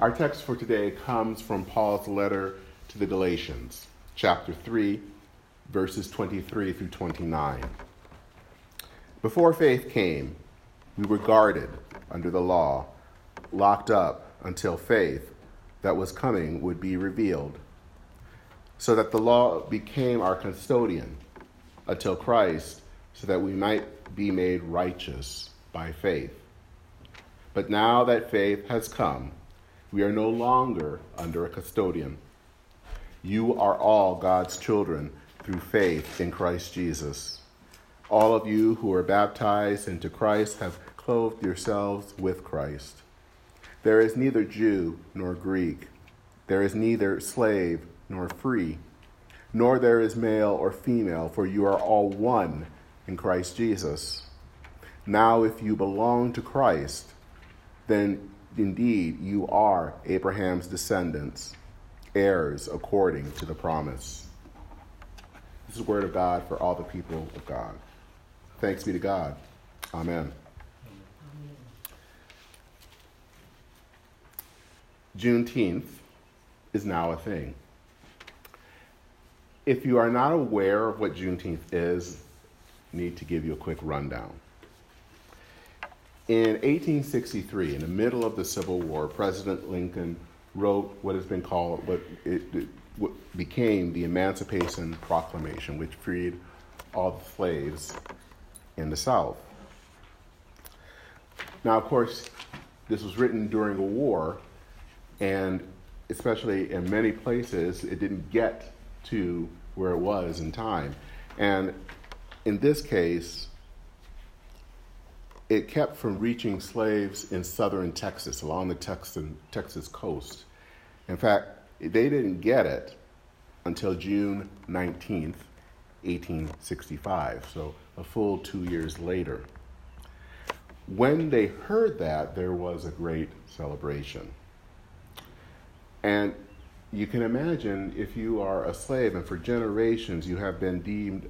Our text for today comes from Paul's letter to the Galatians, chapter 3, verses 23 through 29. Before faith came, we were guarded under the law, locked up until faith that was coming would be revealed, so that the law became our custodian until Christ, so that we might be made righteous by faith. But now that faith has come, we are no longer under a custodian. You are all God's children through faith in Christ Jesus. All of you who are baptized into Christ have clothed yourselves with Christ. There is neither Jew nor Greek, there is neither slave nor free, nor there is male or female, for you are all one in Christ Jesus. Now, if you belong to Christ, then indeed you are Abraham's descendants, heirs according to the promise. This is the word of God for all the people of God. Thanks be to God. Amen. Juneteenth is now a thing. If you are not aware of what Juneteenth is, need to give you a quick rundown. In 1863, in the middle of the Civil War, President Lincoln wrote what has been called what, it, it, what became the Emancipation Proclamation, which freed all the slaves in the South. Now, of course, this was written during a war, and especially in many places, it didn't get to where it was in time. And in this case, it kept from reaching slaves in southern Texas, along the Texan, Texas coast. In fact, they didn't get it until June 19th, 1865, so a full two years later. When they heard that, there was a great celebration. And you can imagine if you are a slave and for generations you have been deemed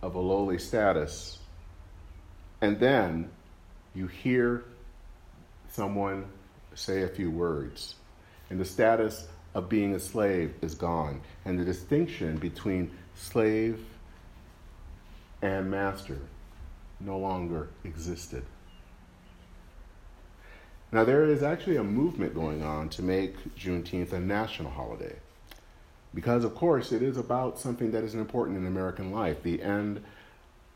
of a lowly status, and then you hear someone say a few words, and the status of being a slave is gone, and the distinction between slave and master no longer existed. Now, there is actually a movement going on to make Juneteenth a national holiday. Because, of course, it is about something that is important in American life the end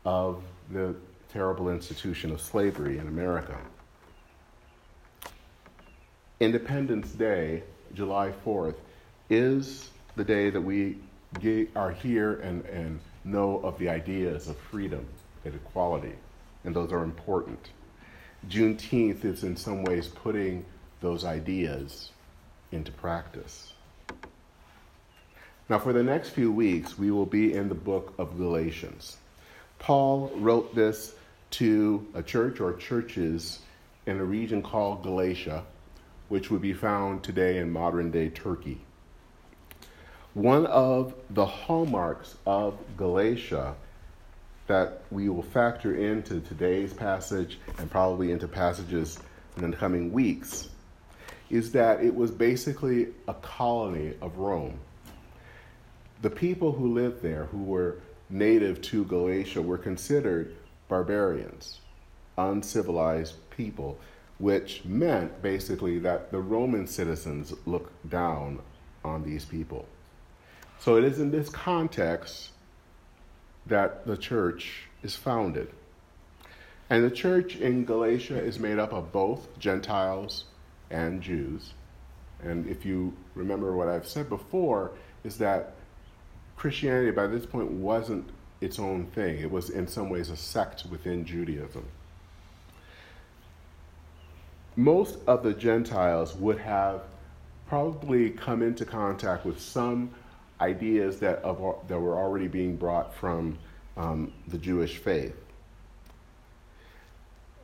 of the terrible institution of slavery in America. Independence Day, July 4th, is the day that we are here and, and know of the ideas of freedom and equality, and those are important. Juneteenth is in some ways putting those ideas into practice. Now, for the next few weeks, we will be in the book of Galatians. Paul wrote this to a church or churches in a region called Galatia, which would be found today in modern day Turkey. One of the hallmarks of Galatia that we will factor into today's passage and probably into passages in the coming weeks is that it was basically a colony of Rome. The people who lived there, who were native to Galatia, were considered barbarians, uncivilized people, which meant basically that the Roman citizens looked down on these people. So it is in this context that the church is founded. And the church in Galatia is made up of both Gentiles and Jews. And if you remember what I've said before, is that Christianity by this point wasn't its own thing. It was, in some ways, a sect within Judaism. Most of the Gentiles would have probably come into contact with some ideas that, of, that were already being brought from um, the Jewish faith.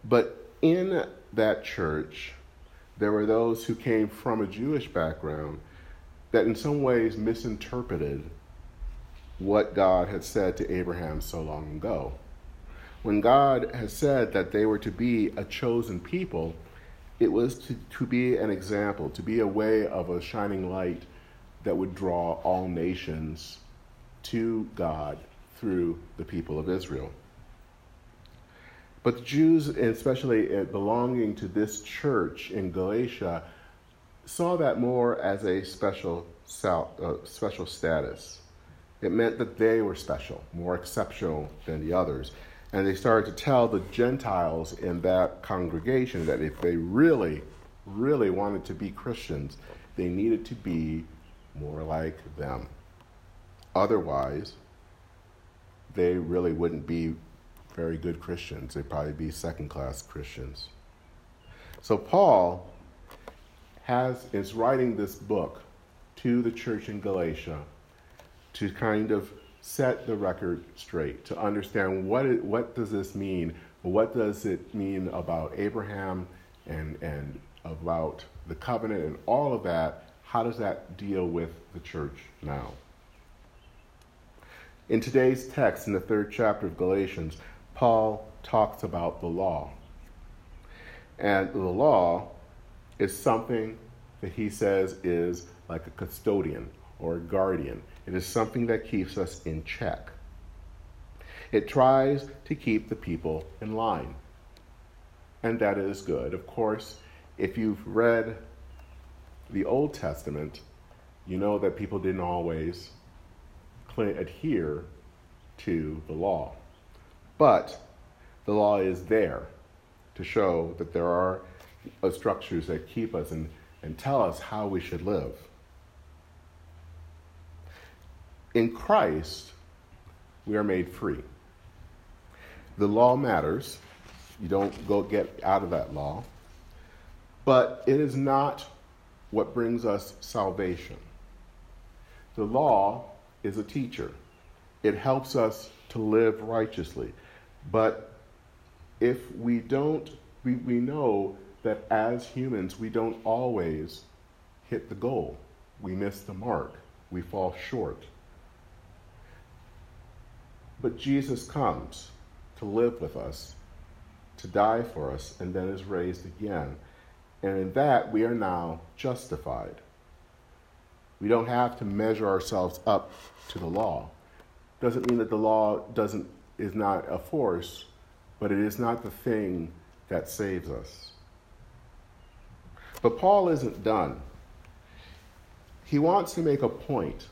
But in that church, there were those who came from a Jewish background that in some ways misinterpreted what God had said to Abraham so long ago. When God has said that they were to be a chosen people, it was to, to be an example, to be a way of a shining light that would draw all nations to God through the people of Israel. But the Jews, especially uh, belonging to this church in Galatia, saw that more as a special, uh, special status. It meant that they were special, more exceptional than the others. And they started to tell the Gentiles in that congregation that if they really, really wanted to be Christians, they needed to be more like them. Otherwise, they really wouldn't be very good Christians. They'd probably be second class Christians. So Paul has is writing this book to the church in Galatia to kind of set the record straight, to understand what, it, what does this mean? What does it mean about Abraham and, and about the covenant and all of that? How does that deal with the church now? In today's text, in the third chapter of Galatians, Paul talks about the law. And the law is something that he says is like a custodian or a guardian. It is something that keeps us in check. It tries to keep the people in line. And that is good. Of course, if you've read the Old Testament, you know that people didn't always adhere to the law. But the law is there to show that there are uh, structures that keep us and, and tell us how we should live. In Christ, we are made free. The law matters. You don't go get out of that law. But it is not what brings us salvation. The law is a teacher, it helps us to live righteously. But if we don't, we, we know that as humans, we don't always hit the goal. We miss the mark, we fall short. But Jesus comes to live with us, to die for us, and then is raised again. And in that, we are now justified. We don't have to measure ourselves up to the law. Doesn't mean that the law doesn't is not a force, but it is not the thing that saves us. But Paul isn't done. He wants to make a point,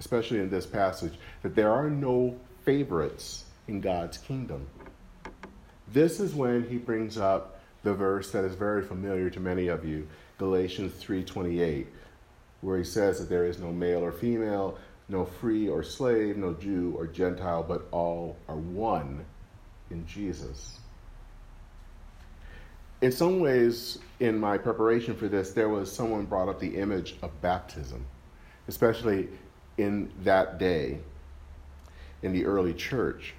especially in this passage, that there are no favorites in God's kingdom. This is when he brings up the verse that is very familiar to many of you, Galatians 3:28, where he says that there is no male or female, no free or slave, no Jew or Gentile, but all are one in Jesus. In some ways, in my preparation for this, there was someone brought up the image of baptism, especially in that day in the early church.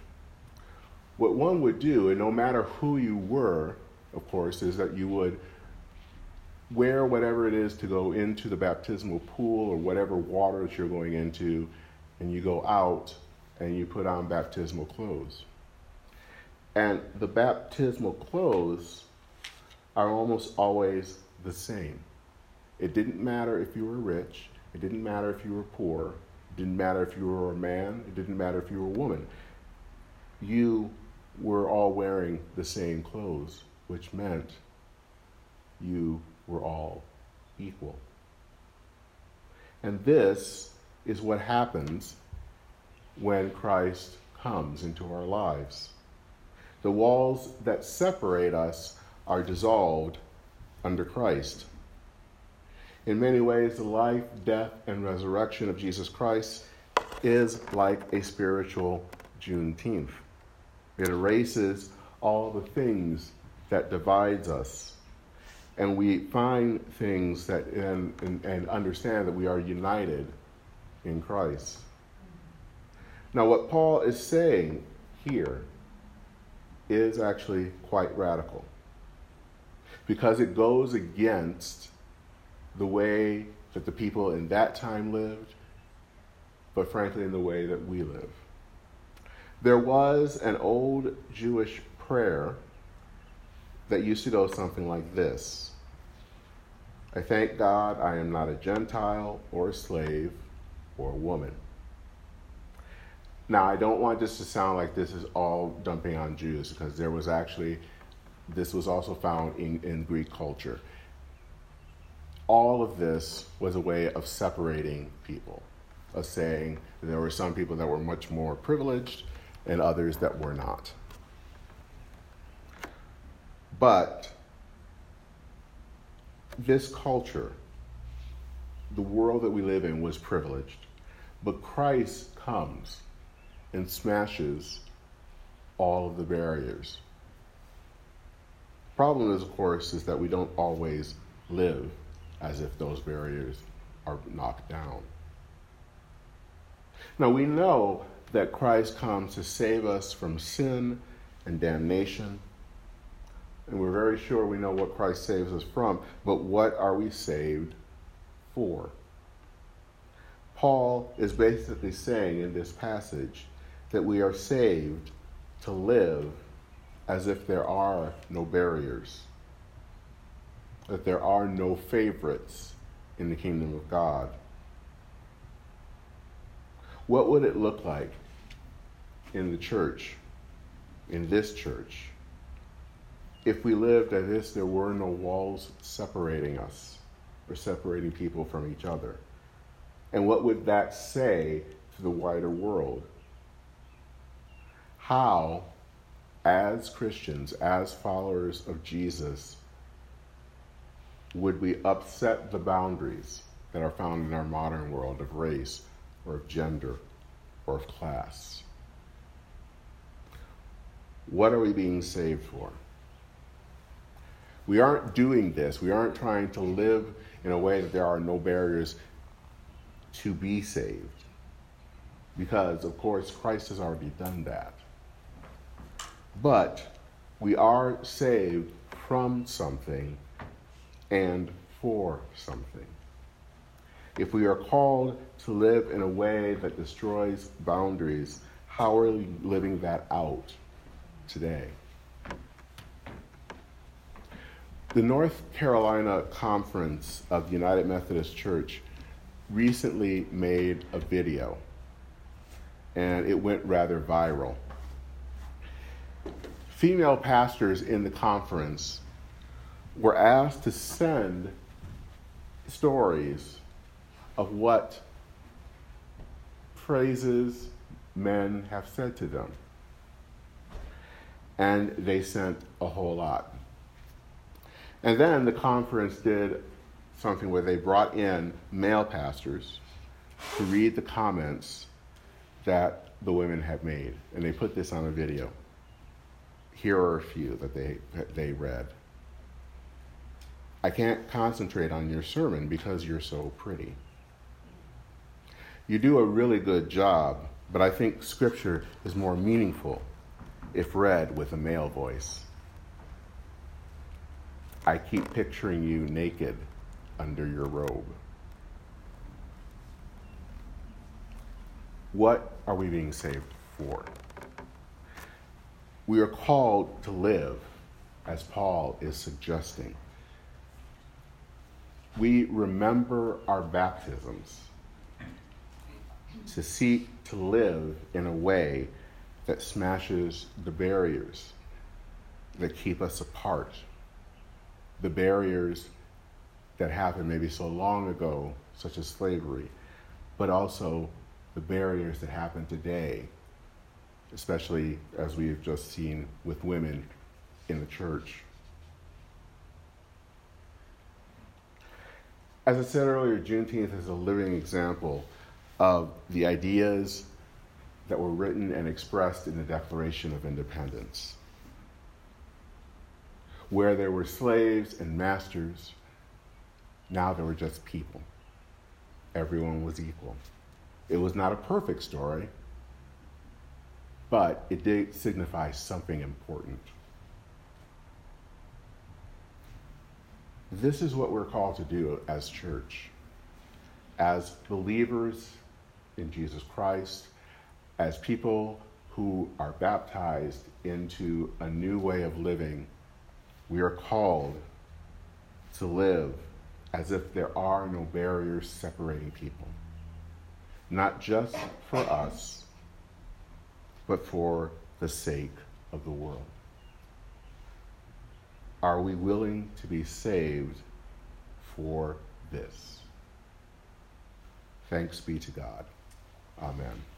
What one would do, and no matter who you were, of course, is that you would wear whatever it is to go into the baptismal pool or whatever water that you're going into, and you go out and you put on baptismal clothes. And the baptismal clothes are almost always the same. It didn't matter if you were rich, it didn't matter if you were poor, didn't matter if you were a man, it didn't matter if you were a woman. You were all wearing the same clothes, which meant you were all equal. And this is what happens when Christ comes into our lives. The walls that separate us are dissolved under Christ. In many ways, the life, death, and resurrection of Jesus Christ is like a spiritual Juneteenth. It erases all the things that divides us and we find things that and, and, and, understand that we are united in Christ. Now, what Paul is saying here is actually quite radical because it goes against the way that the people in that time lived, but frankly, in the way that we live. There was an old Jewish prayer that used to go something like this I thank God I am not a Gentile or a slave or a woman. Now, I don't want this to sound like this is all dumping on Jews because there was actually, this was also found in, in Greek culture. All of this was a way of separating people, of saying there were some people that were much more privileged and others that were not. But this culture, the world that we live in, was privileged. But Christ comes and smashes all of the barriers. Problem is, of course, is that we don't always live as if those barriers are knocked down. Now we know that Christ comes to save us from sin and damnation. And we're very sure we know what Christ saves us from, but what are we saved for? Paul is basically saying in this passage that we are saved to live as if there are no barriers, that there are no favorites in the kingdom of God. What would it look like in the church, in this church, if we lived as if there were no walls separating us or separating people from each other? And what would that say to the wider world? How, as Christians, as followers of Jesus, would we upset the boundaries that are found in our modern world of race or of gender or of class? What are we being saved for? We aren't doing this. We aren't trying to live in a way that there are no barriers to be saved. Because, of course, Christ has already done that. But we are saved from something and for something. If we are called to live in a way that destroys boundaries, how are we living that out today? The North Carolina Conference of the United Methodist Church recently made a video, and it went rather viral. Female pastors in the conference were asked to send stories of what phrases men have said to them. And they sent a whole lot. And then the conference did something where they brought in male pastors to read the comments that the women had made. And they put this on a video. Here are a few that they, that they read. I can't concentrate on your sermon because you're so pretty. You do a really good job, but I think scripture is more meaningful if read with a male voice. I keep picturing you naked under your robe. What are we being saved for? We are called to live, as Paul is suggesting. We remember our baptisms to seek to live in a way that smashes the barriers that keep us apart, the barriers that happened maybe so long ago, such as slavery, but also the barriers that happen today, especially as we've just seen with women in the church. As I said earlier, Juneteenth is a living example of the ideas that were written and expressed in the Declaration of Independence. Where there were slaves and masters, now there were just people. Everyone was equal. It was not a perfect story, but it did signify something important. This is what we're called to do as church, as believers in Jesus Christ, as people who are baptized into a new way of living We are called to live as if there are no barriers separating people, not just for us, but for the sake of the world. Are we willing to be saved for this? Thanks be to God. Amen.